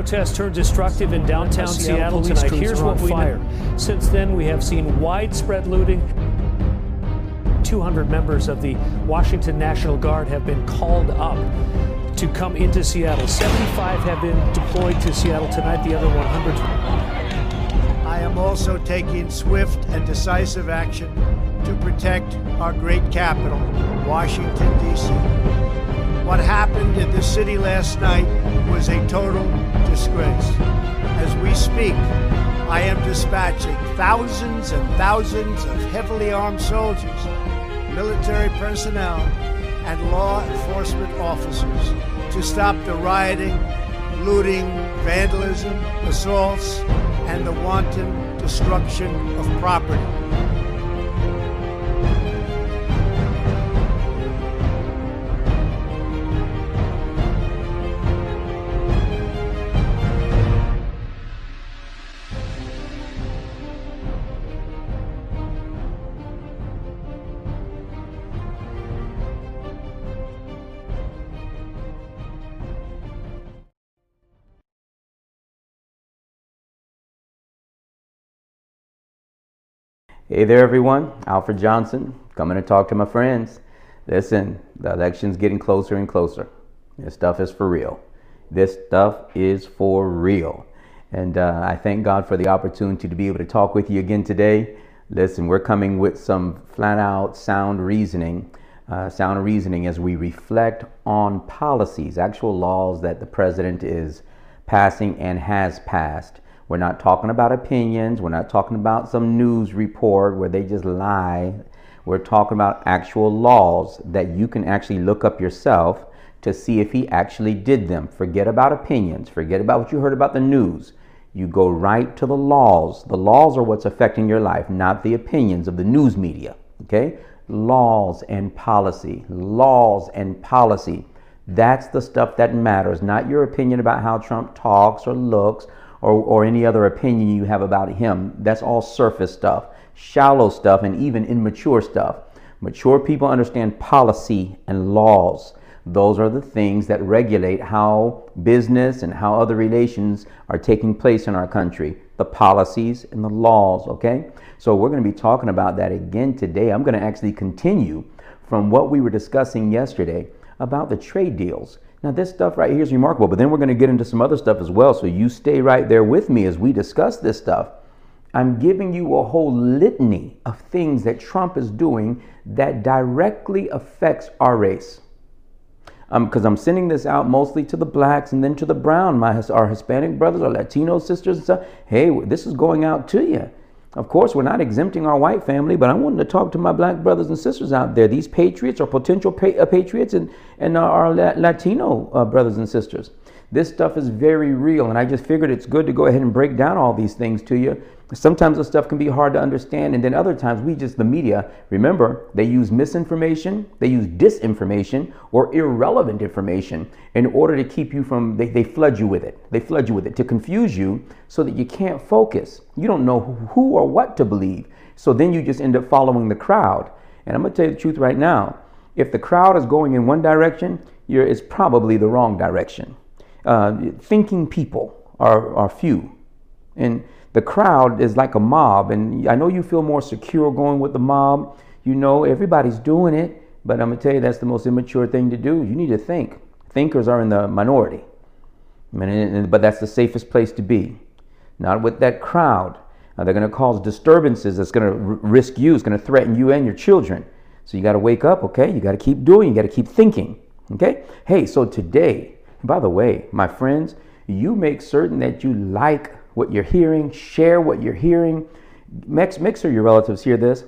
Protests turned destructive in downtown Seattle, Seattle tonight. Here's what we fire. know. Since then, we have seen widespread looting. 200 members of the Washington National Guard have been called up to come into Seattle. 75 have been deployed to Seattle tonight. The other 100. I am also taking swift and decisive action to protect our great capital, Washington, D.C. What happened in the city last night was a total disgrace. As we speak, I am dispatching thousands and thousands of heavily armed soldiers, military personnel, and law enforcement officers to stop the rioting, looting, vandalism, assaults, and the wanton destruction of property. Hey there, everyone. Alfred Johnson coming to talk to my friends. Listen, the election's getting closer and closer. This stuff is for real. This stuff is for real. And uh, I thank God for the opportunity to be able to talk with you again today. Listen, we're coming with some flat out sound reasoning, uh, sound reasoning as we reflect on policies, actual laws that the president is passing and has passed we're not talking about opinions. We're not talking about some news report where they just lie. We're talking about actual laws that you can actually look up yourself to see if he actually did them. Forget about opinions. Forget about what you heard about the news. You go right to the laws. The laws are what's affecting your life, not the opinions of the news media. Okay? Laws and policy. Laws and policy. That's the stuff that matters, not your opinion about how Trump talks or looks or, or any other opinion you have about him. That's all surface stuff, shallow stuff, and even immature stuff. Mature people understand policy and laws. Those are the things that regulate how business and how other relations are taking place in our country. The policies and the laws, okay? So we're going to be talking about that again today. I'm going to actually continue from what we were discussing yesterday about the trade deals. Now, this stuff right here is remarkable, but then we're going to get into some other stuff as well. So you stay right there with me as we discuss this stuff. I'm giving you a whole litany of things that Trump is doing that directly affects our race. Because um, I'm sending this out mostly to the blacks and then to the brown, my our Hispanic brothers, our Latino sisters and stuff. Hey, this is going out to you. Of course, we're not exempting our white family, but I wanted to talk to my black brothers and sisters out there. These patriots or potential pa- uh, patriots and, and our Latino uh, brothers and sisters. This stuff is very real, and I just figured it's good to go ahead and break down all these things to you Sometimes the stuff can be hard to understand, and then other times we just, the media, remember, they use misinformation, they use disinformation or irrelevant information in order to keep you from, they, they flood you with it. They flood you with it to confuse you so that you can't focus. You don't know who or what to believe. So then you just end up following the crowd. And I'm going to tell you the truth right now. If the crowd is going in one direction, you're, it's probably the wrong direction. Uh, thinking people are, are few. And the crowd is like a mob. And I know you feel more secure going with the mob. You know, everybody's doing it. But I'm going to tell you, that's the most immature thing to do. You need to think. Thinkers are in the minority. But that's the safest place to be. Not with that crowd. Now, they're going to cause disturbances that's going to risk you, it's going to threaten you and your children. So you got to wake up, okay? You got to keep doing, you got to keep thinking, okay? Hey, so today, by the way, my friends, you make certain that you like what you're hearing, share what you're hearing. Mix, sure your relatives hear this.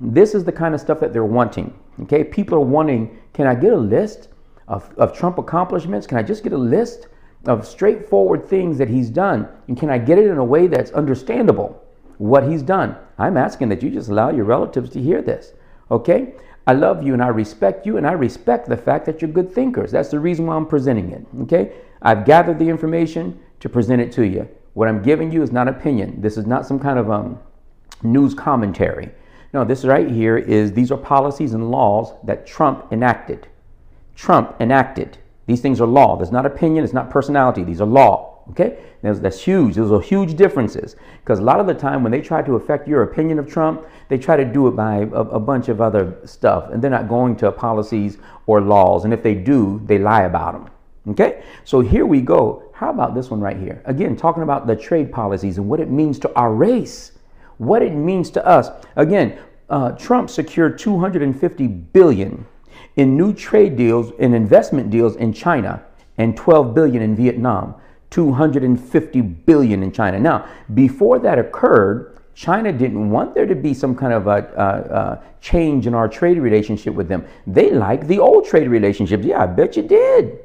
This is the kind of stuff that they're wanting. Okay, people are wanting. Can I get a list of, of Trump accomplishments? Can I just get a list of straightforward things that he's done? And can I get it in a way that's understandable? What he's done. I'm asking that you just allow your relatives to hear this. Okay? I love you and I respect you and I respect the fact that you're good thinkers. That's the reason why I'm presenting it. Okay? I've gathered the information to present it to you. What I'm giving you is not opinion. This is not some kind of um, news commentary. No, this right here is these are policies and laws that Trump enacted. Trump enacted. These things are law. There's not opinion, it's not personality. These are law. Okay, that's, huge. Those are huge differences because a lot of the time when they try to affect your opinion of Trump, they try to do it by a, a bunch of other stuff, and they're not going to policies or laws. And if they do, they lie about them. Okay, so here we go. How about this one right here? Again, talking about the trade policies and what it means to our race, what it means to us. Again, uh, Trump secured 250 billion in new trade deals and investment deals in China and 12 billion in Vietnam. 250 billion in China. Now, before that occurred, China didn't want there to be some kind of a, a, a, change in our trade relationship with them. They liked the old trade relationships. Yeah, I bet you did.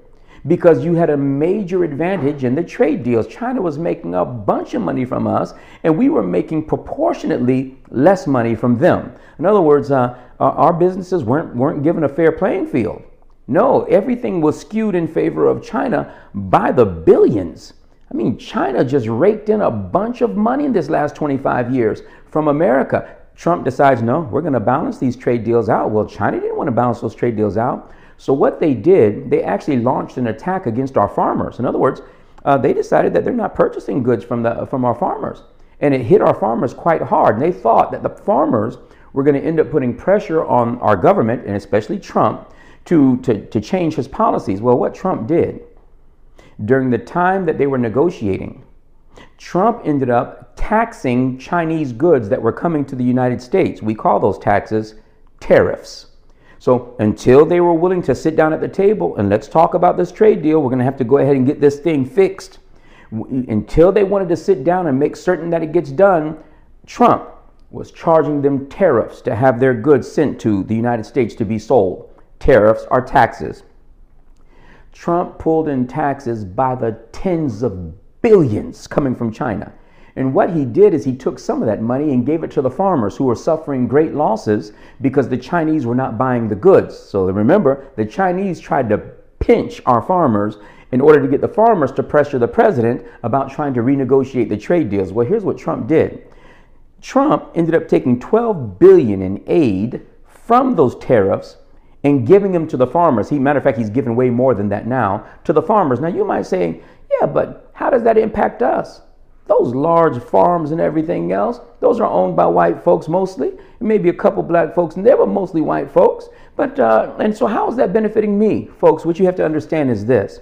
Because you had a major advantage in the trade deals. China was making a bunch of money from us, and we were making proportionately less money from them. In other words, uh, our businesses weren't, weren't given a fair playing field. No, everything was skewed in favor of China by the billions. I mean, China just raked in a bunch of money in this last 25 years from America. Trump decides, no, we're going to balance these trade deals out. Well, China didn't want to balance those trade deals out. So, what they did, they actually launched an attack against our farmers. In other words, uh, they decided that they're not purchasing goods from, the, from our farmers. And it hit our farmers quite hard. And they thought that the farmers were going to end up putting pressure on our government, and especially Trump, to, to, to change his policies. Well, what Trump did during the time that they were negotiating, Trump ended up taxing Chinese goods that were coming to the United States. We call those taxes tariffs. So until they were willing to sit down at the table and let's talk about this trade deal, we're going to have to go ahead and get this thing fixed. Until they wanted to sit down and make certain that it gets done, Trump was charging them tariffs to have their goods sent to the United States to be sold tariffs are taxes. Trump pulled in taxes by the tens of billions coming from China. And what he did is he took some of that money and gave it to the farmers who were suffering great losses because the Chinese were not buying the goods. So remember, the Chinese tried to pinch our farmers in order to get the farmers to pressure the president about trying to renegotiate the trade deals. Well, here's what Trump did. Trump ended up taking 12 billion in aid from those tariffs and giving them to the farmers. He, matter of fact, he's given way more than that now to the farmers. Now you might say, yeah, but how does that impact us? Those large farms and everything else, those are owned by white folks mostly, maybe a couple black folks, and they were mostly white folks. But uh, and so how is that benefiting me, folks? What you have to understand is this: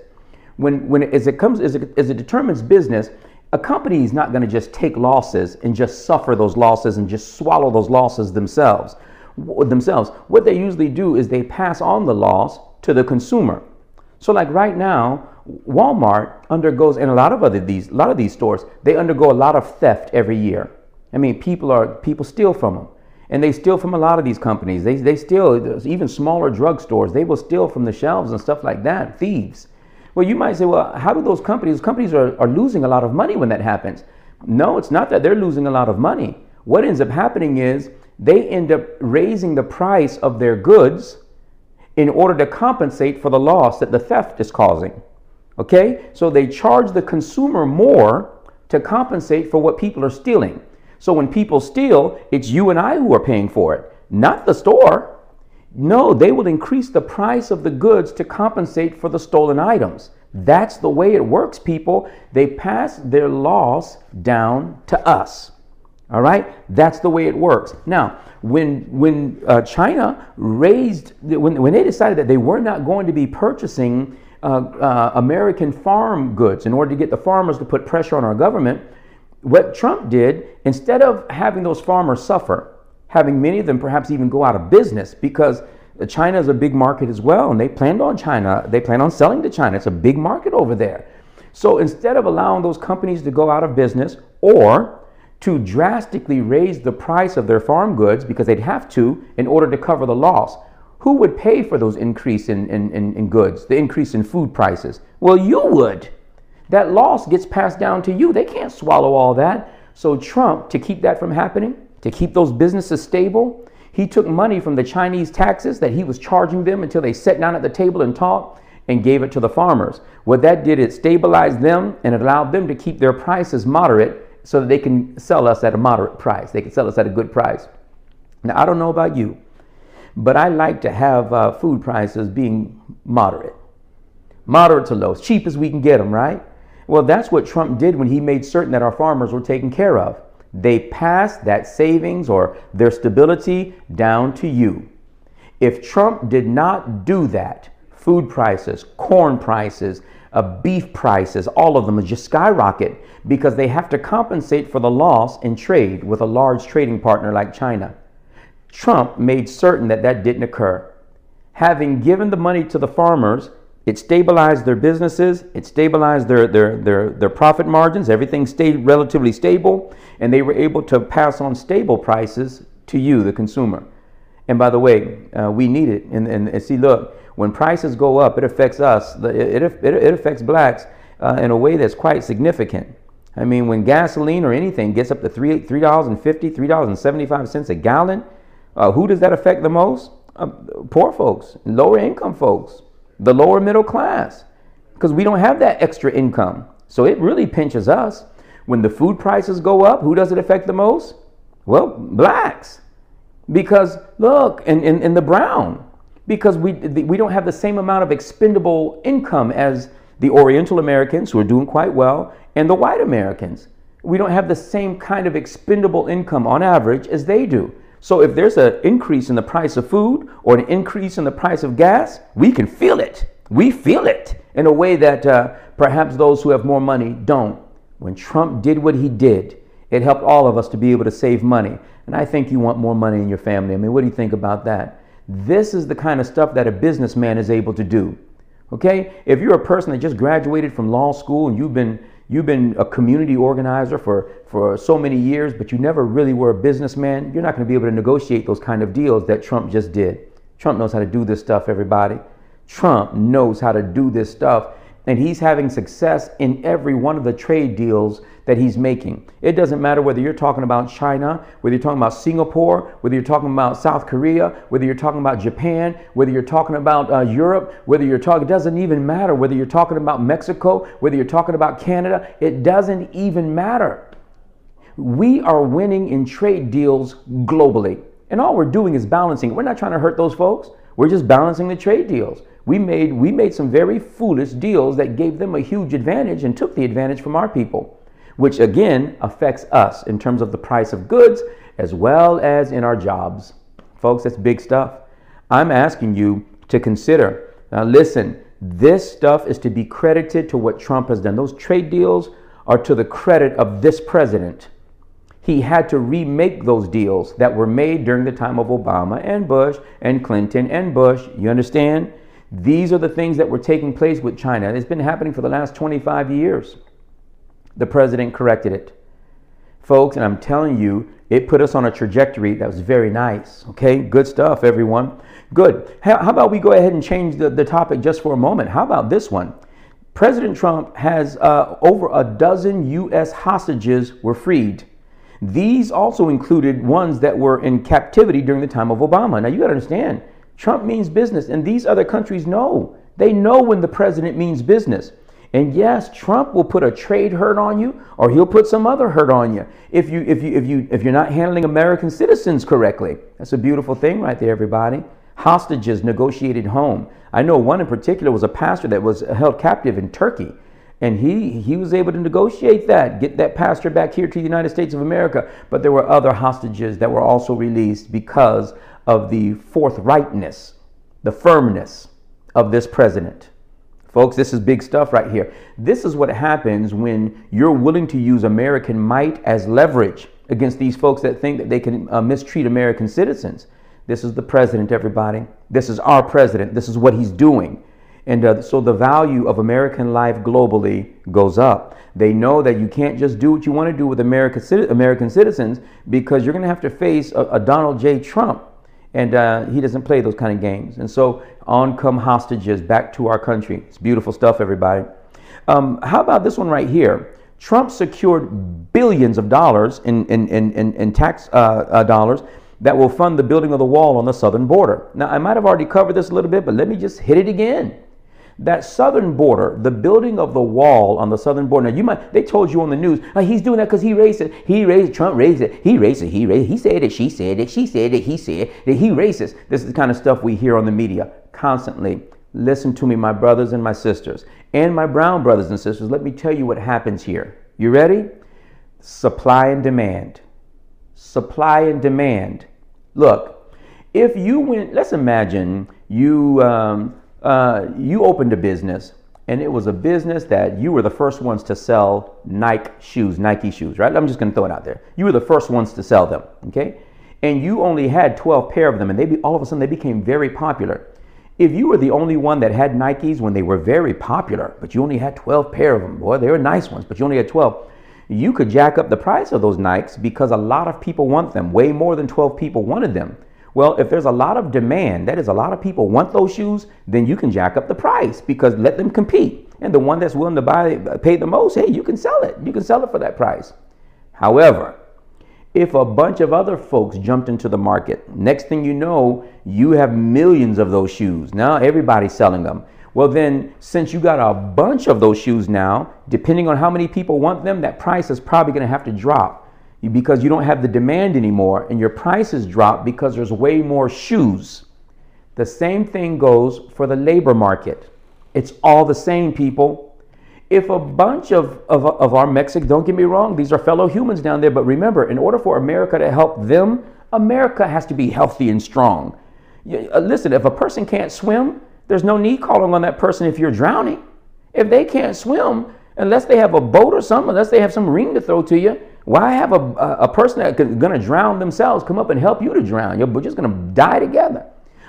when when as it comes as it, as it determines business, a company is not going to just take losses and just suffer those losses and just swallow those losses themselves themselves. What they usually do is they pass on the loss to the consumer. So like right now, Walmart undergoes and a lot of other these a lot of these stores, they undergo a lot of theft every year. I mean, people are people steal from them. And they steal from a lot of these companies. They, they steal, even smaller drugstores, they will steal from the shelves and stuff like that, thieves. Well, you might say, well, how do those companies, companies are, are losing a lot of money when that happens. No, it's not that they're losing a lot of money. What ends up happening is they end up raising the price of their goods in order to compensate for the loss that the theft is causing. Okay? So they charge the consumer more to compensate for what people are stealing. So when people steal, it's you and I who are paying for it, not the store. No, they will increase the price of the goods to compensate for the stolen items. That's the way it works, people. They pass their loss down to us. All right, that's the way it works. Now, when when uh, China raised when when they decided that they were not going to be purchasing uh, uh, American farm goods in order to get the farmers to put pressure on our government, what Trump did instead of having those farmers suffer, having many of them perhaps even go out of business because China is a big market as well, and they planned on China. They plan on selling to China. It's a big market over there. So instead of allowing those companies to go out of business or to drastically raise the price of their farm goods because they'd have to in order to cover the loss. Who would pay for those increase in, in, in, in, goods, the increase in food prices? Well, you would. That loss gets passed down to you. They can't swallow all that. So, Trump, to keep that from happening, to keep those businesses stable, he took money from the Chinese taxes that he was charging them until they sat down at the table and talked and gave it to the farmers. What that did, it stabilized them and it allowed them to keep their prices moderate so that they can sell us at a moderate price. They can sell us at a good price. Now, I don't know about you, but I like to have uh, food prices being moderate, moderate to low, as cheap as we can get them, right? Well, that's what Trump did when he made certain that our farmers were taken care of. They passed that savings or their stability down to you. If Trump did not do that, food prices, corn prices, uh, beef prices, all of them just skyrocket because they have to compensate for the loss in trade with a large trading partner like China. Trump made certain that that didn't occur. Having given the money to the farmers, it stabilized their businesses, it stabilized their, their, their, their profit margins, everything stayed relatively stable, and they were able to pass on stable prices to you, the consumer. And by the way, uh, we need it. And, and, and, see, look, when prices go up, it affects us, it, it, it affects blacks uh, in a way that's quite significant. I mean, when gasoline or anything gets up to 3, $3.50, $3.75 a gallon, uh, who does that affect the most? Uh, poor folks, lower income folks, the lower middle class, because we don't have that extra income. So it really pinches us. When the food prices go up, who does it affect the most? Well, blacks. Because look, in, in, in the brown, because we, we don't have the same amount of expendable income as the Oriental Americans, who are doing quite well, and the white Americans. We don't have the same kind of expendable income on average as they do. So if there's an increase in the price of food or an increase in the price of gas, we can feel it. We feel it in a way that uh, perhaps those who have more money don't. When Trump did what he did, it helped all of us to be able to save money. And I think you want more money in your family. I mean, what do you think about that? This is the kind of stuff that a businessman is able to do. Okay? If you're a person that just graduated from law school and you've been you've been a community organizer for, for so many years, but you never really were a businessman, you're not going to be able to negotiate those kind of deals that Trump just did. Trump knows how to do this stuff, everybody. Trump knows how to do this stuff and he's having success in every one of the trade deals that he's making. It doesn't matter whether you're talking about China, whether you're talking about Singapore, whether you're talking about South Korea, whether you're talking about Japan, whether you're talking about uh, Europe, whether you're talking, it doesn't even matter whether you're talking about Mexico, whether you're talking about Canada, it doesn't even matter. We are winning in trade deals globally. And all we're doing is balancing. We're not trying to hurt those folks. We're just balancing the trade deals we made we made some very foolish deals that gave them a huge advantage and took the advantage from our people which again affects us in terms of the price of goods as well as in our jobs. Folks that's big stuff. I'm asking you to consider. Now listen this stuff is to be credited to what trump has done. Those trade deals are to the credit of this president. He had to remake those deals that were made during the time of Obama and Bush and Clinton and Bush. You understand? These are the things that were taking place with China. It's been happening for the last 25 years. The president corrected it. Folks, and I'm telling you, it put us on a trajectory that was very nice. Okay, good stuff, everyone. Good. How, about we go ahead and change the, the topic just for a moment? How about this one? President Trump has uh, over a dozen U.S. hostages were freed. These also included ones that were in captivity during the time of Obama. Now, you got to understand, Trump means business, and these other countries know. They know when the president means business. And yes, Trump will put a trade hurt on you, or he'll put some other hurt on you if you if you if you if you're not handling American citizens correctly. That's a beautiful thing right there, everybody. Hostages negotiated home. I know one in particular was a pastor that was held captive in Turkey. And he, he was able to negotiate that, get that pastor back here to the United States of America. But there were other hostages that were also released because of the forthrightness, the firmness of this president. Folks, this is big stuff right here. This is what happens when you're willing to use American might as leverage against these folks that think that they can uh, mistreat American citizens. This is the president, everybody. This is our president. This is what he's doing. And uh, so the value of American life globally goes up. They know that you can't just do what you want to do with America, American citizens because you're going to have to face a, a Donald J. Trump and uh, he doesn't play those kind of games. And so on come hostages back to our country. It's beautiful stuff, everybody. Um, how about this one right here? Trump secured billions of dollars in, in, in, in, in tax uh, uh, dollars that will fund the building of the wall on the southern border. Now, I might have already covered this a little bit, but let me just hit it again that southern border, the building of the wall on the southern border. Now you might they told you on the news, oh, he's doing that because he raised it. He raised Trump raised it. He raised it. He raised it. He said it. She said it. She said it. He said that he racist. This is the kind of stuff we hear on the media constantly. Listen to me, my brothers and my sisters, and my brown brothers and sisters. Let me tell you what happens here. You ready? Supply and demand. Supply and demand. Look, if you went, let's imagine you um, uh, you opened a business and it was a business that you were the first ones to sell Nike shoes, Nike shoes, right? I'm just going to throw it out there. You were the first ones to sell them, okay? And you only had 12 pair of them, and they be, all of a sudden they became very popular. If you were the only one that had Nikes when they were very popular, but you only had 12 pair of them, boy, they were nice ones, but you only had 12, you could jack up the price of those Nikes because a lot of people want them. Way more than 12 people wanted them. Well, if there's a lot of demand, that is a lot of people want those shoes, then you can jack up the price because let them compete. And the one that's willing to buy pay the most, hey, you can sell it. You can sell it for that price. However, if a bunch of other folks jumped into the market, next thing you know, you have millions of those shoes. Now everybody's selling them. Well, then, since you got a bunch of those shoes now, depending on how many people want them, that price is probably going to have to drop because you don't have the demand anymore and your prices drop because there's way more shoes. The same thing goes for the labor market. It's all the same, people. If a bunch of, of, of our Mexicans, don't get me wrong, these are fellow humans down there, but remember, in order for America to help them, America has to be healthy and strong. Uh, listen, if a person can't swim, there's no need calling on that person if you're drowning. If they can't swim, unless they have a boat or something, unless they have some ring to throw to you, why have a, a person that's going to drown themselves come up and help you to drown? You're just going to die together.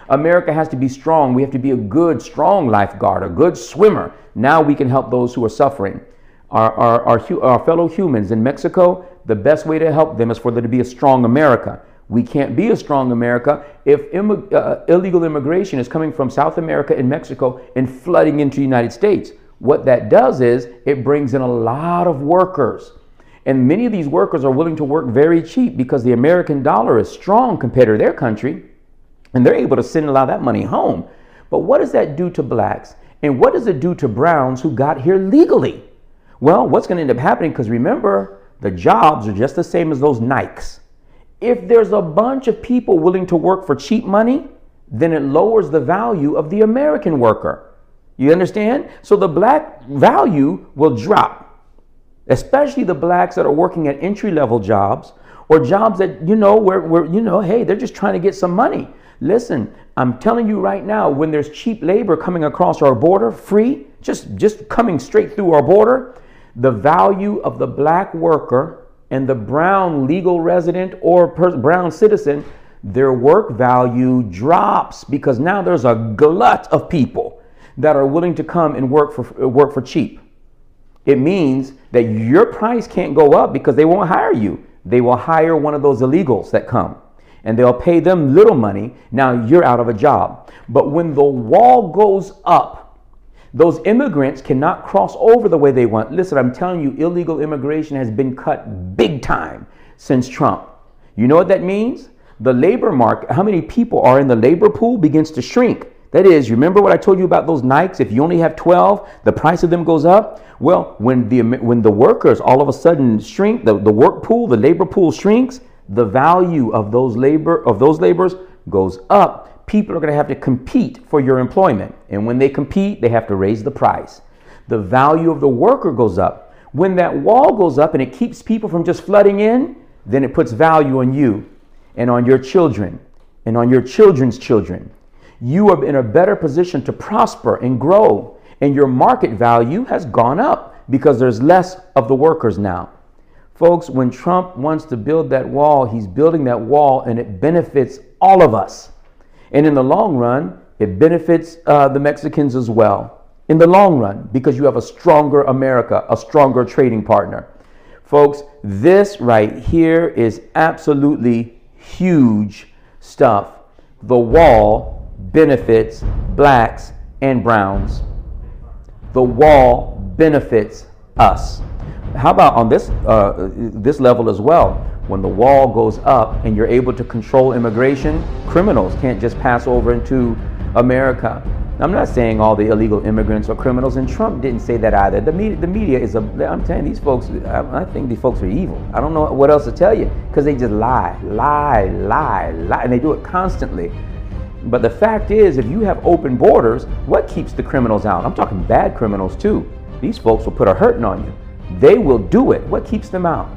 America has to be strong. We have to be a good, strong lifeguard, a good swimmer. Now we can help those who are suffering. Our, our, our, our fellow humans in Mexico, the best way to help them is for there to be a strong America. We can't be a strong America if Im- uh, illegal immigration is coming from South America and Mexico and flooding into the United States. What that does is it brings in a lot of workers. And many of these workers are willing to work very cheap because the American dollar is strong compared to their country. And they're able to send a lot of that money home. But what does that do to blacks? And what does it do to browns who got here legally? Well, what's going to end up happening? Because remember, the jobs are just the same as those Nikes. If there's a bunch of people willing to work for cheap money, then it lowers the value of the American worker. You understand? So the black value will drop especially the blacks that are working at entry level jobs or jobs that, you know, where, where, you know, hey, they're just trying to get some money. Listen, I'm telling you right now, when there's cheap labor coming across our border, free, just, just coming straight through our border, the value of the black worker and the brown legal resident or per- brown citizen, their work value drops because now there's a glut of people that are willing to come and work for, work for cheap. It means that your price can't go up because they won't hire you. They will hire one of those illegals that come and they'll pay them little money. Now you're out of a job. But when the wall goes up, those immigrants cannot cross over the way they want. Listen, I'm telling you, illegal immigration has been cut big time since Trump. You know what that means? The labor market, how many people are in the labor pool begins to shrink. That is, remember what I told you about those Nikes? If you only have 12, the price of them goes up. Well, when the when the workers all of a sudden shrink, the, the work pool, the labor pool shrinks, the value of those labor of those laborers goes up. People are going to have to compete for your employment. And when they compete, they have to raise the price. The value of the worker goes up. When that wall goes up and it keeps people from just flooding in, then it puts value on you and on your children and on your children's children you are in a better position to prosper and grow, and your market value has gone up because there's less of the workers now. Folks, when Trump wants to build that wall, he's building that wall and it benefits all of us. And in the long run, it benefits uh, the Mexicans as well. In the long run, because you have a stronger America, a stronger trading partner. Folks, this right here is absolutely huge stuff. The wall benefits blacks and browns. The wall benefits us. How about on this uh, this level as well? When the wall goes up and you're able to control immigration, criminals can't just pass over into America. I'm not saying all the illegal immigrants are criminals, and Trump didn't say that either. The media, the media is a. I'm telling these folks. I, I think these folks are evil. I don't know what else to tell you because they just lie, lie, lie, lie, and they do it constantly. But the fact is, if you have open borders, what keeps the criminals out? I'm talking bad criminals too. These folks will put a hurting on you. They will do it. What keeps them out?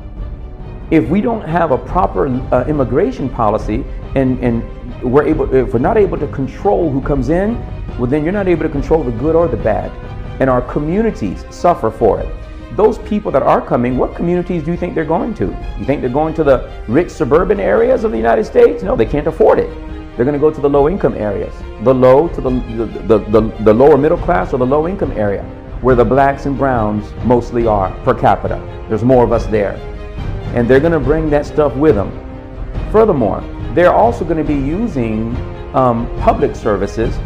If we don't have a proper uh, immigration policy and, and we're able, if we're not able to control who comes in, well, then you're not able to control the good or the bad. And our communities suffer for it. Those people that are coming, what communities do you think they're going to? You think they're going to the rich suburban areas of the United States? No, they can't afford it. They're going to go to the low income areas, the low to the, the, the, the, lower middle class or the low income area, where the blacks and browns mostly are per capita. There's more of us there. And they're going to bring that stuff with them. Furthermore, they're also going to be using um, public services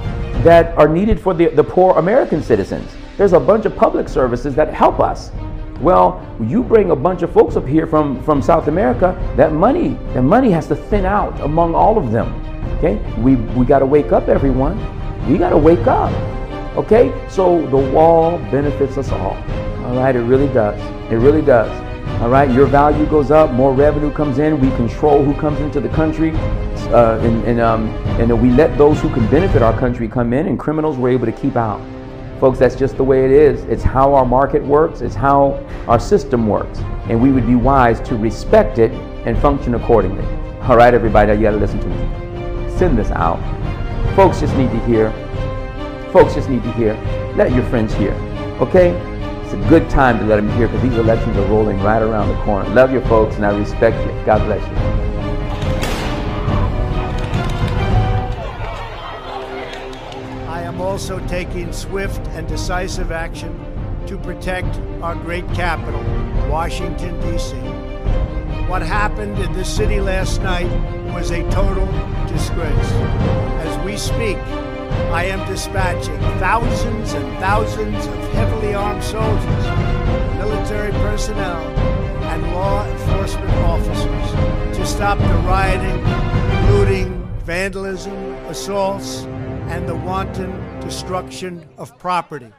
that are needed for the, the poor American citizens. There's a bunch of public services that help us. Well, you bring a bunch of folks up here from, from South America, that money, that money has to thin out among all of them. Okay? We, we got to wake up, everyone. We got to wake up. Okay? So the wall benefits us all. All right? It really does. It really does. All right? Your value goes up, more revenue comes in. We control who comes into the country. Uh, and, and, um, and we let those who can benefit our country come in, and criminals we're able to keep out. Folks, that's just the way it is. It's how our market works, it's how our system works. And we would be wise to respect it and function accordingly. All right, everybody, you got to listen to me send this out. Folks just need to hear. Folks just need to hear. Let your friends hear. Okay? It's a good time to let them hear because these elections are rolling right around the corner. Love your folks and I respect you. God bless you. I am also taking swift and decisive action to protect our great capital, Washington, D.C. What happened in this city last night was a total disgrace. As we speak, I am dispatching thousands and thousands of heavily armed soldiers, military personnel, and law enforcement officers to stop the rioting, looting, vandalism, assaults, and the wanton destruction of property.